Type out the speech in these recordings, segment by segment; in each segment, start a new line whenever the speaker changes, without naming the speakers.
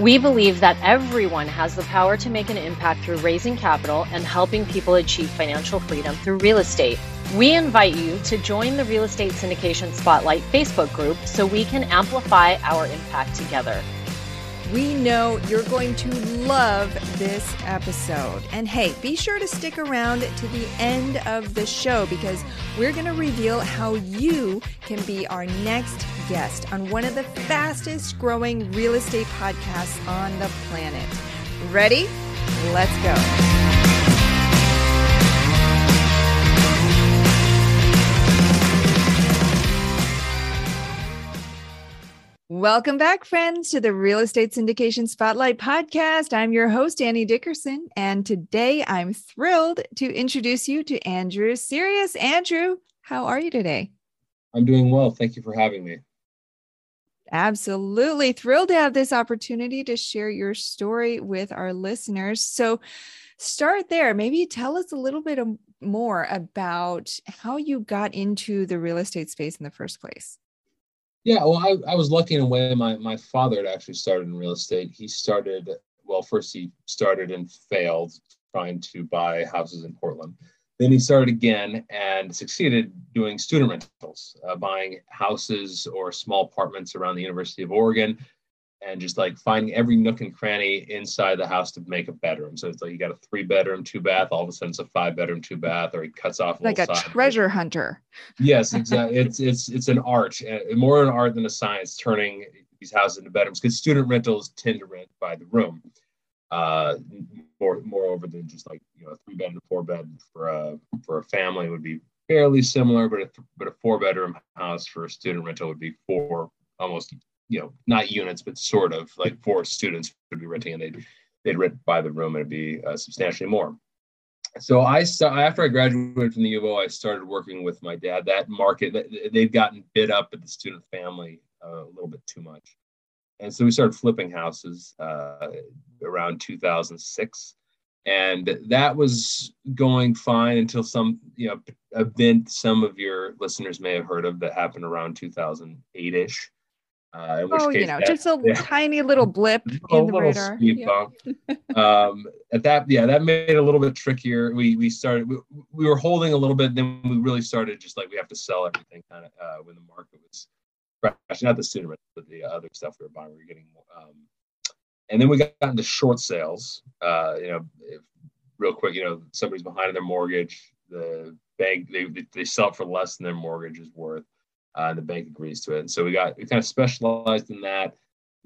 We believe that everyone has the power to make an impact through raising capital and helping people achieve financial freedom through real estate. We invite you to join the Real Estate Syndication Spotlight Facebook group so we can amplify our impact together.
We know you're going to love this episode. And hey, be sure to stick around to the end of the show because we're going to reveal how you can be our next guest on one of the fastest growing real estate podcasts on the planet. Ready? Let's go. Welcome back, friends, to the Real Estate Syndication Spotlight podcast. I'm your host, Annie Dickerson, and today I'm thrilled to introduce you to Andrew Syrios. Andrew, how are you today?
I'm doing well. Thank you for having me.
Absolutely. Thrilled to have this opportunity to share your story with our listeners. So, start there. Maybe tell us a little bit more about how you got into the real estate space in the first place.
Yeah, well, I, I was lucky in a way. My, my father had actually started in real estate. He started, well, first he started and failed trying to buy houses in Portland. Then he started again and succeeded doing student rentals, uh, buying houses or small apartments around the University of Oregon, and just like finding every nook and cranny inside the house to make a bedroom. So it's like you got a three bedroom, two bath, all of a sudden it's a five bedroom, two bath, or he cuts off
like a treasure hunter.
Yes, exactly. it's it's it's an art, uh, more an art than a science, turning these houses into bedrooms because student rentals tend to rent by the room uh, more moreover than just like you know a three bed and four bed for a for a family would be fairly similar, but a but a four bedroom house for a student rental would be four almost you know not units but sort of like four students would be renting and they'd they'd rent by the room and it'd be uh, substantially more. So I saw after I graduated from the U of O, I started working with my dad. That market they'd gotten bid up at the student family uh, a little bit too much and so we started flipping houses uh, around 2006 and that was going fine until some you know event some of your listeners may have heard of that happened around 2008ish
uh, oh, you know, that, just a yeah, tiny little blip a in the radar. Yeah.
um, at that, yeah, that made it a little bit trickier. We we started, we, we were holding a little bit, then we really started just like we have to sell everything kind of uh, when the market was crashing. Not the student but the other stuff we were buying. We were getting, um, and then we got into short sales. Uh, you know, if, real quick, you know, somebody's behind their mortgage. The bank they they sell it for less than their mortgage is worth, uh, and the bank agrees to it. And so we got we kind of specialized in that.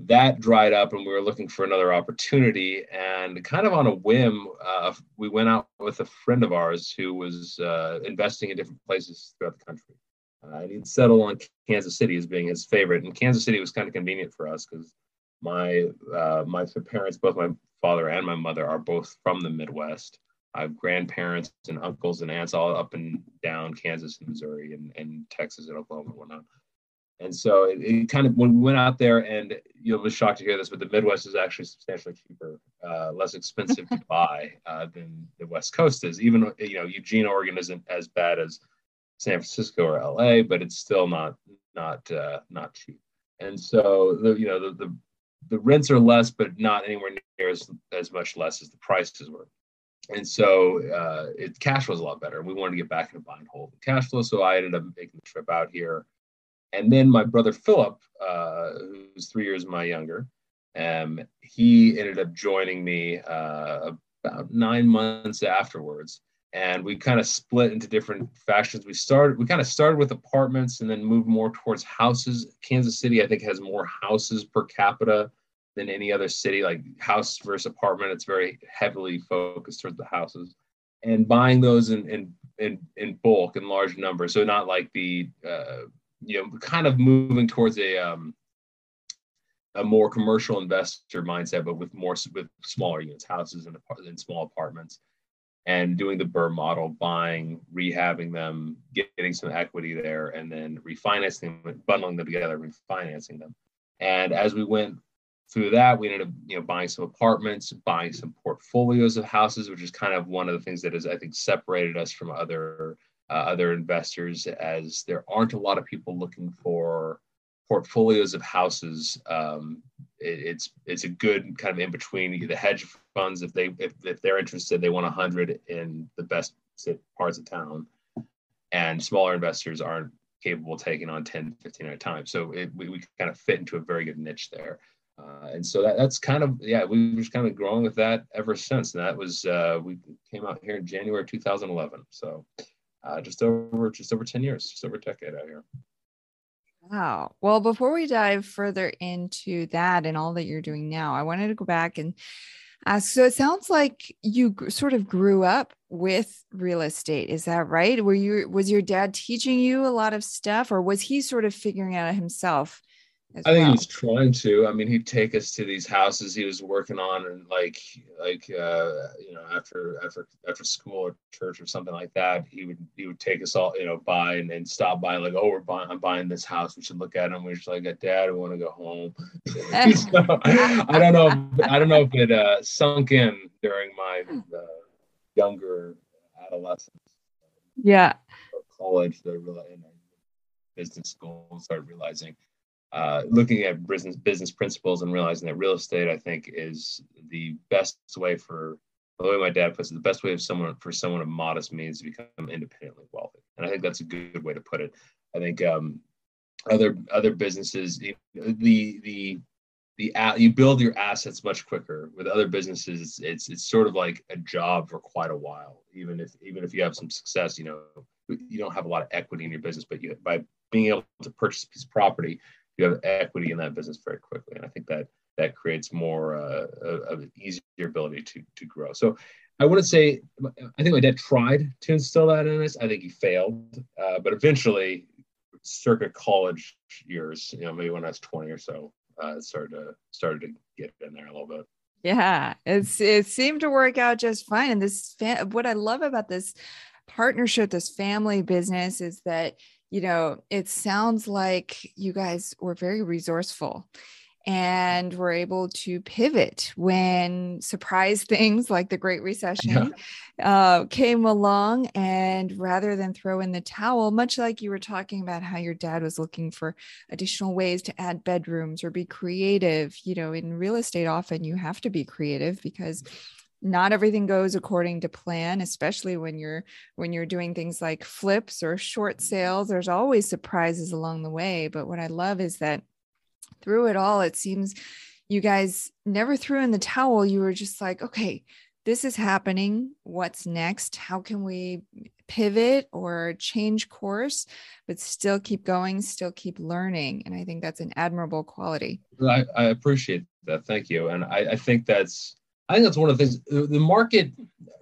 That dried up, and we were looking for another opportunity. And kind of on a whim, uh, we went out with a friend of ours who was uh, investing in different places throughout the country uh, and he'd settle on Kansas City as being his favorite. And Kansas City was kind of convenient for us because my uh, my parents, both my father and my mother, are both from the Midwest. I have grandparents and uncles and aunts all up and down Kansas and Missouri and, and Texas and Oklahoma and whatnot. And so it, it, kind of when we went out there, and you'll be shocked to hear this, but the Midwest is actually substantially cheaper, uh, less expensive to buy uh, than the West Coast is. Even you know Eugene, Oregon isn't as bad as San Francisco or LA, but it's still not not uh, not cheap. And so the you know the, the the rents are less, but not anywhere near as as much less as the prices were. And so uh, it cash was a lot better. We wanted to get back into buying hold the cash flow, so I ended up making the trip out here. And then my brother Philip, uh, who's three years my younger, um, he ended up joining me uh, about nine months afterwards and we kind of split into different factions. We started, we kind of started with apartments and then moved more towards houses. Kansas City, I think, has more houses per capita than any other city. Like house versus apartment, it's very heavily focused towards the houses, and buying those in in in, in bulk in large numbers. So not like the uh, you know, kind of moving towards a um, a more commercial investor mindset, but with more with smaller units, houses and, and small apartments and doing the BRRRR model, buying, rehabbing them, getting some equity there, and then refinancing them, bundling them together, refinancing them. And as we went through that, we ended up, you know, buying some apartments, buying some portfolios of houses, which is kind of one of the things that has, I think, separated us from other uh, other investors, as there aren't a lot of people looking for portfolios of houses. Um, it's it's a good kind of in between. The hedge funds, if they if, if they're interested, they want a hundred in the best parts of town, and smaller investors aren't capable taking on 10, 15 at a time. So it, we, we kind of fit into a very good niche there. Uh, and so that, that's kind of yeah we were just kind of growing with that ever since and that was uh, we came out here in january 2011 so uh, just over just over 10 years just over a decade out here
Wow. Well, before we dive further into that and all that you're doing now, I wanted to go back and ask. So it sounds like you sort of grew up with real estate. Is that right? Were you was your dad teaching you a lot of stuff, or was he sort of figuring out himself
I think well. he was trying to. I mean, he'd take us to these houses he was working on, and like, like, uh, you know, after after after school or church or something like that, he would he would take us all, you know, by and, and stop by, like, oh, we're buying, I'm buying this house. We should look at it. And we're just like, Dad, we want to go home. so, I don't know. If, I don't know if it uh, sunk in during my uh, younger adolescence.
Yeah.
college, the business school, started realizing uh, looking at business business principles and realizing that real estate, I think, is the best way for the way my dad puts it, the best way of someone for someone of modest means to become independently wealthy. And I think that's a good way to put it. I think um, other other businesses, the the the you build your assets much quicker. With other businesses, it's, it's sort of like a job for quite a while. Even if even if you have some success, you know you don't have a lot of equity in your business, but you by being able to purchase a piece of property, you have equity in that business very quickly. And I think that that creates more uh, of an easier ability to to grow. So I wouldn't say I think my dad tried to instill that in us. I think he failed, uh, but eventually, circa college years, you know, maybe when I was 20 or so, uh, started to started to get in there a little bit.
Yeah, it's it seemed to work out just fine. And this, what I love about this partnership, this family business, is that you know, it sounds like you guys were very resourceful and were able to pivot when surprise things like the Great Recession yeah. uh, came along. And rather than throw in the towel, much like you were talking about how your dad was looking for additional ways to add bedrooms or be creative, you know, in real estate, often you have to be creative because not everything goes according to plan especially when you're when you're doing things like flips or short sales. There's always surprises along the way but what i love is that through it all it seems you guys never threw in the towel. You were just like okay this is happening. What's next? How can we pivot or change course but still keep going still keep learning? And i think that's an admirable quality.
I, I appreciate that. Thank you. And I, I think that's I think that's one of the things. The market,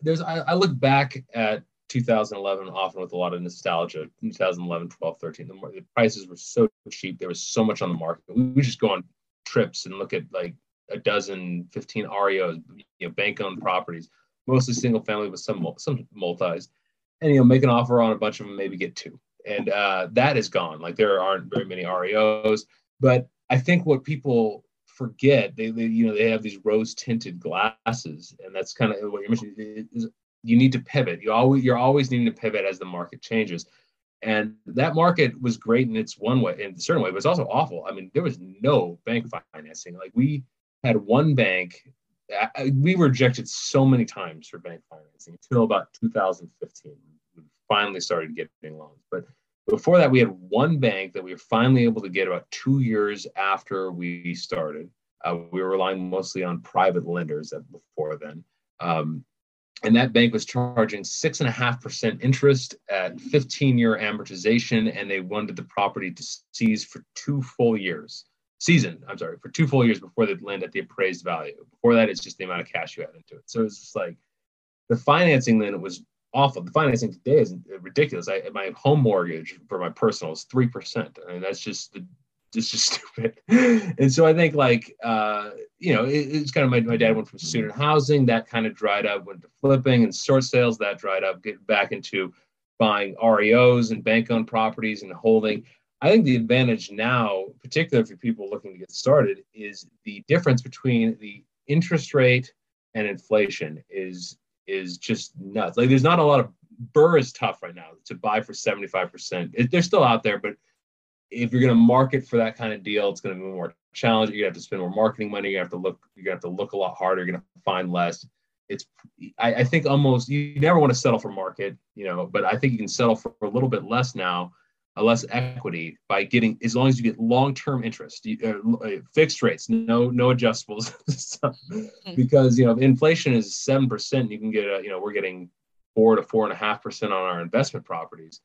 there's. I, I, look back at 2011 often with a lot of nostalgia. 2011, 12, 13. The, the prices were so cheap. There was so much on the market. We would just go on trips and look at like a dozen, 15 REOs, you know, bank-owned properties, mostly single family with some some multis, and you know, make an offer on a bunch of them, maybe get two, and uh, that is gone. Like there aren't very many REOs, but I think what people forget they, they you know they have these rose tinted glasses and that's kind of what you're mentioning you need to pivot. You always you're always needing to pivot as the market changes. And that market was great in its one way in a certain way but it's also awful. I mean there was no bank financing. Like we had one bank we were rejected so many times for bank financing until about 2015 we finally started getting loans. But before that, we had one bank that we were finally able to get about two years after we started. Uh, we were relying mostly on private lenders before then. Um, and that bank was charging six and a half percent interest at 15 year amortization, and they wanted the property to seize for two full years. Season, I'm sorry, for two full years before they'd lend at the appraised value. Before that, it's just the amount of cash you had into it. So it's just like the financing then it was awful. The financing today is ridiculous. I, my home mortgage for my personal is three percent, and that's just the it's just stupid. and so I think like uh, you know, it, it's kind of my, my dad went from student housing that kind of dried up, went to flipping and short sales that dried up, get back into buying REOs and bank owned properties and holding. I think the advantage now, particularly for people looking to get started, is the difference between the interest rate and inflation is is just nuts. Like there's not a lot of BRRRR is tough right now to buy for 75%. they're still out there, but if you're going to market for that kind of deal, it's going to be more challenging. To have to spend more marketing money. You have to look. To have to look a lot harder. You're going to find less. It's. I, I, think almost you never want to settle for market, you know, but I think you can settle for a little bit less now, less equity by getting as long as you get long-term interest, you, uh, fixed rates, no no adjustables, hmm. because you know inflation is seven percent. You can get a, you know we're getting four to four and a half percent on our investment properties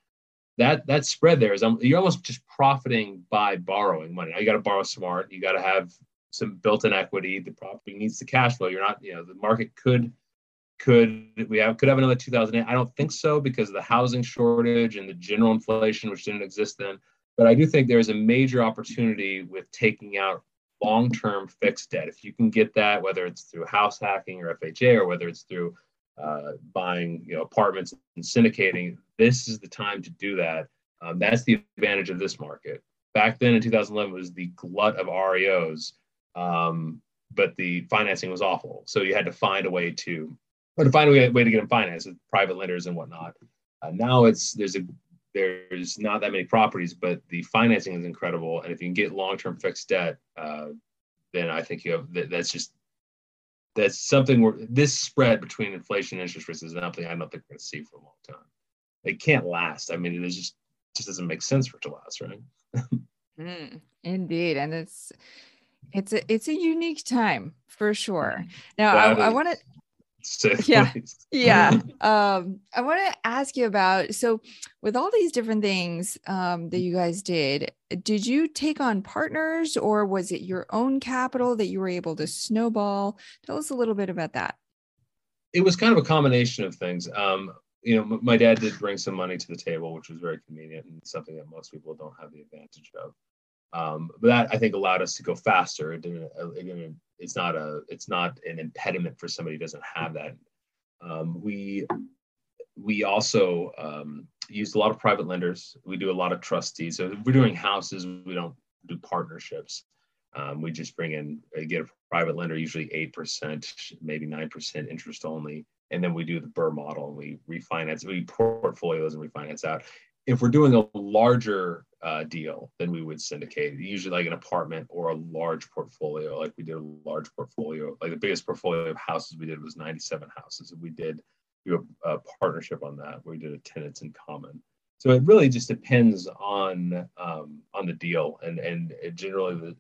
that that spread there is um, you're almost just profiting by borrowing money. Now you got to borrow smart. You got to have some built-in equity. The property needs the cash flow. You're not, you know, the market could could we have could have another 2008. I don't think so because of the housing shortage and the general inflation, which didn't exist then. But I do think there's a major opportunity with taking out long-term fixed debt. If you can get that, whether it's through house hacking or FHA, or whether it's through uh, buying you know apartments and syndicating this is the time to do that um, that's the advantage of this market back then in 2011 was the glut of reos um, but the financing was awful so you had to find a way to or to find a way, way to get them financed with private lenders and whatnot uh, now it's there's a there's not that many properties but the financing is incredible and if you can get long-term fixed debt uh, then i think you have that's just that's something where this spread between inflation and interest rates is something I don't think we're going to see for a long time. It can't last. I mean, it is just just doesn't make sense for it to last, right?
mm, indeed, and it's it's a it's a unique time for sure. Now, I, I want to yeah. yeah. Um i want to ask you about so with all these different things um that you guys did did you take on partners or was it your own capital that you were able to snowball? Tell us a little bit about that.
It was kind of a combination of things. Um you know my dad did bring some money to the table which was very convenient and something that most people don't have the advantage of um, but that I think allowed us to go faster. It didn't, it didn't, it's not a it's not an impediment for somebody who doesn't have that. Um, we we also um, used a lot of private lenders. We do a lot of trustees. So if we're doing houses, we don't do partnerships. Um, we just bring in uh, get a private lender, usually eight percent, maybe nine percent interest only, and then we do the BRRRR model. And we refinance, we portfolios and refinance out. If we're doing a larger uh, deal than we would syndicate. Usually, like an apartment or a large portfolio. Like we did a large portfolio. Like the biggest portfolio of houses we did was 97 houses. And we did do a, a partnership on that. Where we did a tenants in common. So it really just depends on um, on the deal, and and generally the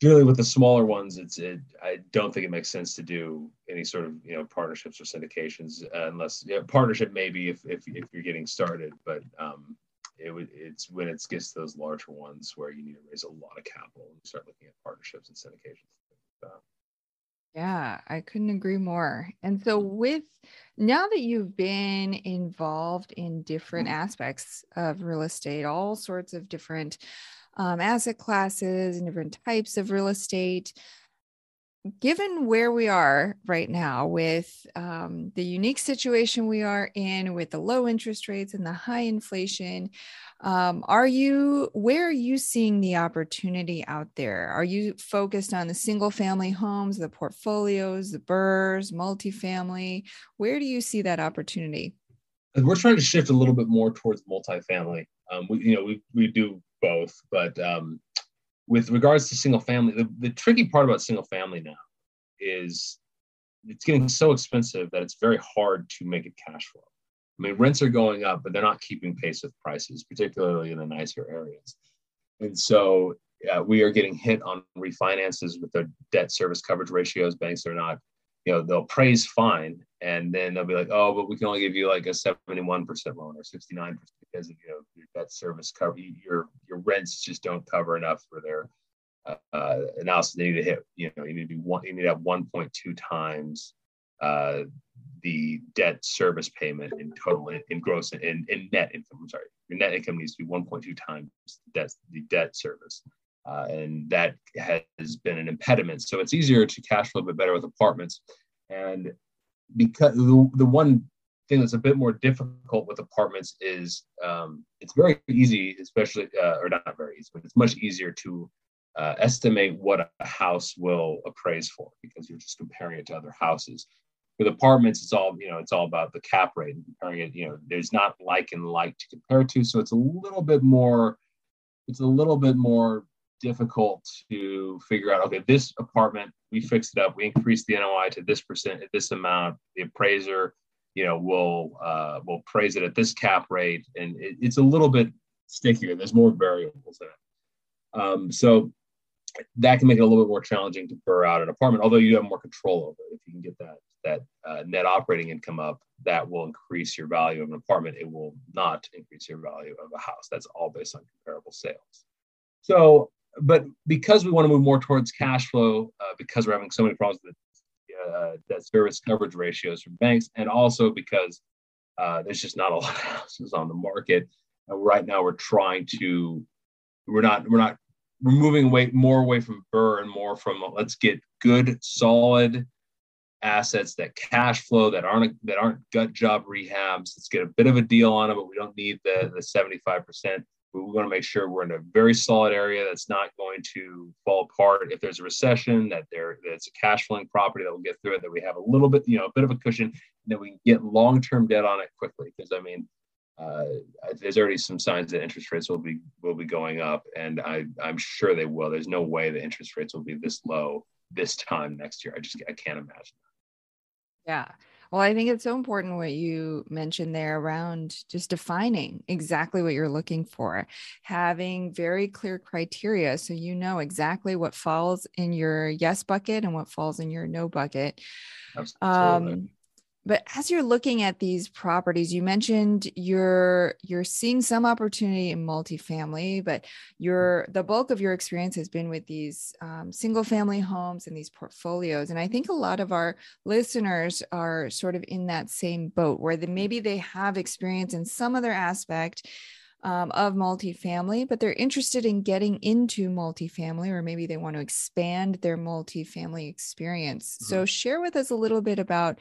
generally with the smaller ones, it's it. I don't think it makes sense to do any sort of you know partnerships or syndications unless yeah, partnership maybe if, if if you're getting started, but um, it would it's when it gets to those larger ones where you need to raise a lot of capital and start looking at partnerships and syndications.
Yeah, I couldn't agree more. And so with now that you've been involved in different aspects of real estate, all sorts of different um, asset classes and different types of real estate, given where we are right now with um, the unique situation we are in with the low interest rates and the high inflation um, are you where are you seeing the opportunity out there? Are you focused on the single family homes the portfolios the BRRRRs multifamily? Where do you see that opportunity?
We're trying to shift a little bit more towards multifamily. Um, we you know we, we do both but um, with regards to single family, the, the tricky part about single family now is it's getting so expensive that it's very hard to make it cash flow. I mean, rents are going up, but they're not keeping pace with prices, particularly in the nicer areas. And so uh, we are getting hit on refinances with their debt service coverage ratios. Banks are not, you know, they'll praise fine, and then they'll be like, oh, but we can only give you like a 71% loan or 69% because of, you know, your debt service cover, your your rents just don't cover enough for their uh, analysis. They need to hit, you know, you need to be one, you need to have 1.2 times uh, the debt service payment in total in, in gross in, in net income. I'm sorry, your net income needs to be 1.2 times debt, the debt service. Uh, and that has been an impediment. So it's easier to cash flow a bit better with apartments. And because the, the one thing that's a bit more difficult with apartments is um, it's very easy, especially, uh, or not very easy, but it's much easier to uh, estimate what a house will appraise for because you're just comparing it to other houses. With apartments, it's all you know. It's all about the cap rate and comparing it. You know, there's not like and like to compare to, so it's a little bit more. It's a little bit more difficult to figure out okay this apartment we fixed it up we increased the noi to this percent at this amount. The appraiser you know will uh, will praise it at this cap rate. And it, it's a little bit stickier. There's more variables in it. Um, so that can make it a little bit more challenging to BRRRR out an apartment although you have more control over it. If you can get that that uh, net operating income up that will increase your value of an apartment. It will not increase your value of a house. That's all based on comparable sales. So but because we want to move more towards cash flow, uh, because we're having so many problems with uh, debt service coverage ratios from banks, and also because uh, there's just not a lot of houses on the market. And right now, we're trying to, we're not, we're not, we're moving away more away from BRRRR and more from let's get good, solid assets that cash flow that aren't that aren't gut job rehabs. Let's get a bit of a deal on them, but we don't need the the 75 percent we want to make sure we're in a very solid area that's not going to fall apart. If there's a recession that there that it's a cash flowing property that will get through it that we have a little bit you know a bit of a cushion that we can get long-term debt on it quickly. Because i mean uh, there's already some signs that interest rates will be will be going up and I, i'm sure they will. There's no way the interest rates will be this low this time next year. I just i can't imagine.
Yeah well, I think it's so important what you mentioned there around just defining exactly what you're looking for, having very clear criteria so you know exactly what falls in your yes bucket and what falls in your no bucket. Absolutely. Um, but as you're looking at these properties you mentioned you're you're seeing some opportunity in multifamily but your the bulk of your experience has been with these um, single family homes and these portfolios and i think a lot of our listeners are sort of in that same boat where they, maybe they have experience in some other aspect um, of multifamily, but they're interested in getting into multifamily, or maybe they want to expand their multifamily experience. Mm-hmm. So, share with us a little bit about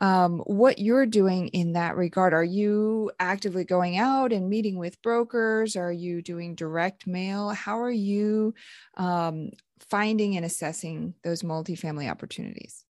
um, what you're doing in that regard. Are you actively going out and meeting with brokers? Are you doing direct mail? How are you um, finding and assessing those multifamily opportunities?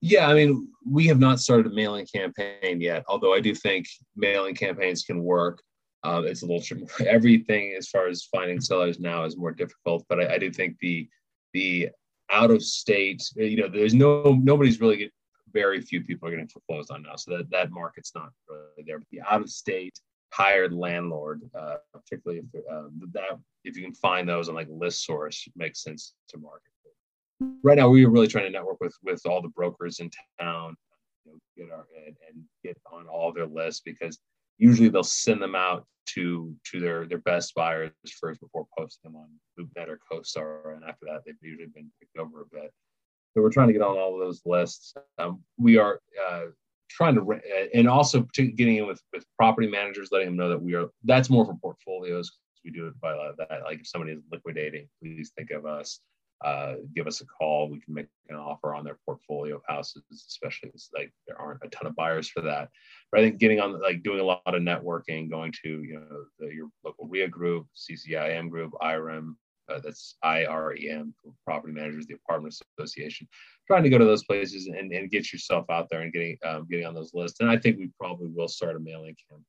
Yeah, I mean, we have not started a mailing campaign yet, although I do think mailing campaigns can work. Um, it's a little everything as far as finding sellers now is more difficult, but I, I do think the the out of state, you know, there's no nobody's really very few people are getting foreclosed on now. So that, that market's not really there. But the out of state hired landlord, uh, particularly if uh, that if you can find those on like ListSource, makes sense to market. Right now, we are really trying to network with with all the brokers in town, you know, get our and, and get on all their lists because usually they'll send them out to to their their best buyers first before posting them on LoopNet or CoStar, and after that they've usually been picked over a bit. So we're trying to get on all of those lists. Um, we are uh, trying to, and also getting in with with property managers, letting them know that we are. That's more for portfolios. We do it by that. Like if somebody is liquidating, please think of us. Uh, give us a call. We can make an offer on their portfolio of houses, especially like there aren't a ton of buyers for that. But I think getting on, like doing a lot of networking, going to you know the, your local REIA group, CCIM group, IREM, uh, that's IREM, Property Managers, the Apartment Association, trying to go to those places and, and get yourself out there and getting um, getting on those lists. And I think we probably will start a mailing campaign,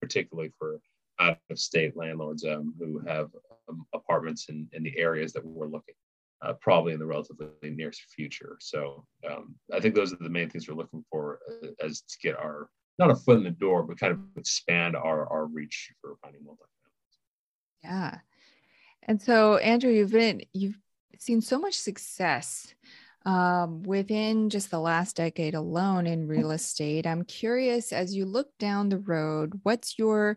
particularly for out of state landlords um, who have um, apartments in, in the areas that we're looking, uh, probably in the relatively near future. So um, I think those are the main things we're looking for uh, as to get our not a foot in the door, but kind of expand our our reach for finding multifamily.
Yeah. And so, Andrew, you've been you've seen so much success um, within just the last decade alone in real estate. I'm curious, as you look down the road, what's your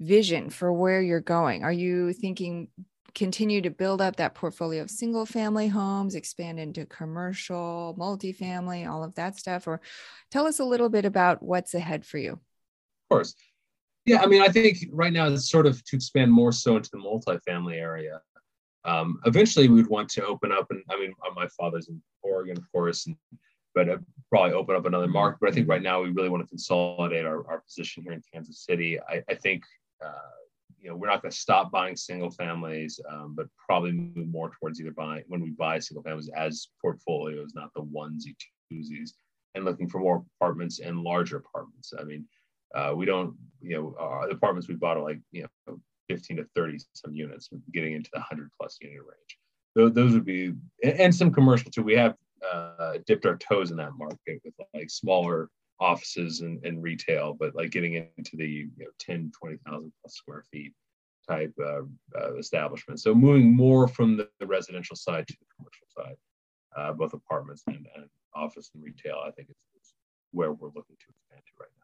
vision for where you're going? Are you thinking continue to build up that portfolio of single family homes, expand into commercial, multifamily, all of that stuff? Or tell us a little bit about what's ahead for you.
Of course. Yeah, I mean, I think right now it's sort of to expand more so into the multifamily area. Um, eventually, we'd want to open up, and I mean, my father's in Oregon, of course, and but uh, probably open up another market. But I think right now we really want to consolidate our, our position here in Kansas City. I, I think uh, you know we're not going to stop buying single families, um, but probably move more towards either buying when we buy single families as portfolios, not the onesie twosies, and looking for more apartments and larger apartments. I mean, uh, we don't you know uh, the apartments we bought are like you know 15 to 30 some units, getting into the 100 plus unit range. Those, those would be and some commercial too. We have uh, dipped our toes in that market with like smaller offices and, and retail, but like getting into the you know 10, 20,000 plus square feet type uh, uh, establishment. So moving more from the, the residential side to the commercial side, uh, both apartments and, and, office and retail, I think it's, it's where we're looking to expand to right now.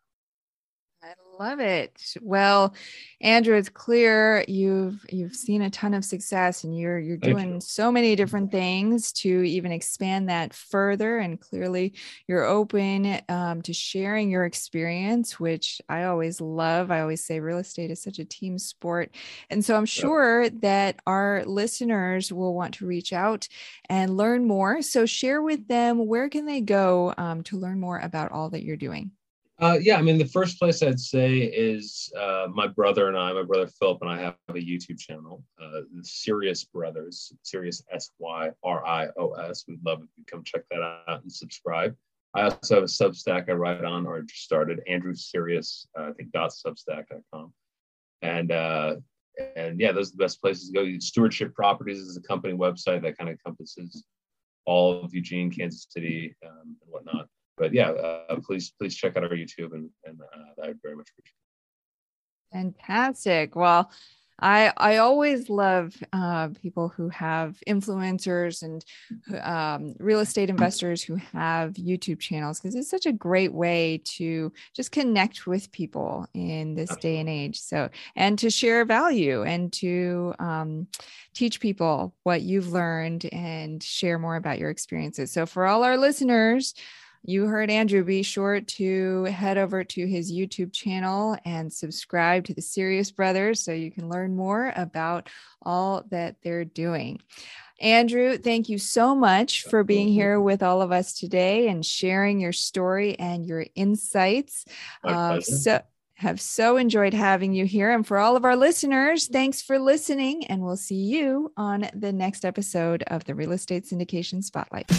I love it. Well, Andrew, it's clear you've you've seen a ton of success and you're you're doing you. so many different things to even expand that further. And clearly you're open um, to sharing your experience, which I always love. I always say real estate is such a team sport. And so I'm sure that our listeners will want to reach out and learn more. So share with them where can they go um, to learn more about all that you're doing?
Uh, yeah, I mean, the first place I'd say is uh, my brother and I, my brother Philip and I have a YouTube channel, uh, the Syrios Brothers, Syrios S Y R I O S. We'd love if you come check that out and subscribe. I also have a Substack I write on or just started, Andrew Syrios, uh, I think dot substack.com. And uh, and yeah, those are the best places to go. Stewardship Properties is a company website that kind of encompasses all of Eugene, Kansas City, um, and whatnot but yeah, uh, please please check out our YouTube and and uh, I would very much appreciate.
It. Fantastic. Well, I I always love uh, people who have influencers and um, real estate investors who have YouTube channels because it's such a great way to just connect with people in this day and age. So and to share value and to um, teach people what you've learned and share more about your experiences. So for all our listeners you heard Andrew. Be sure to head over to his YouTube channel and subscribe to the Syrios Brothers so you can learn more about all that they're doing. Andrew, thank you so much for being here with all of us today and sharing your story and your insights. Uh, so, have so enjoyed having you here. And for all of our listeners, thanks for listening. And we'll see you on the next episode of the Real Estate Syndication Spotlight.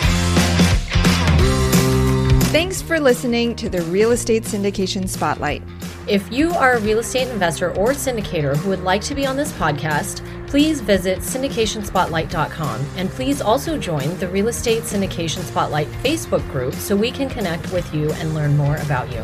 Thanks for listening to the Real Estate Syndication Spotlight.
If you are a real estate investor or syndicator who would like to be on this podcast, please visit syndicationspotlight.com and please also join the Real Estate Syndication Spotlight Facebook group so we can connect with you and learn more about you.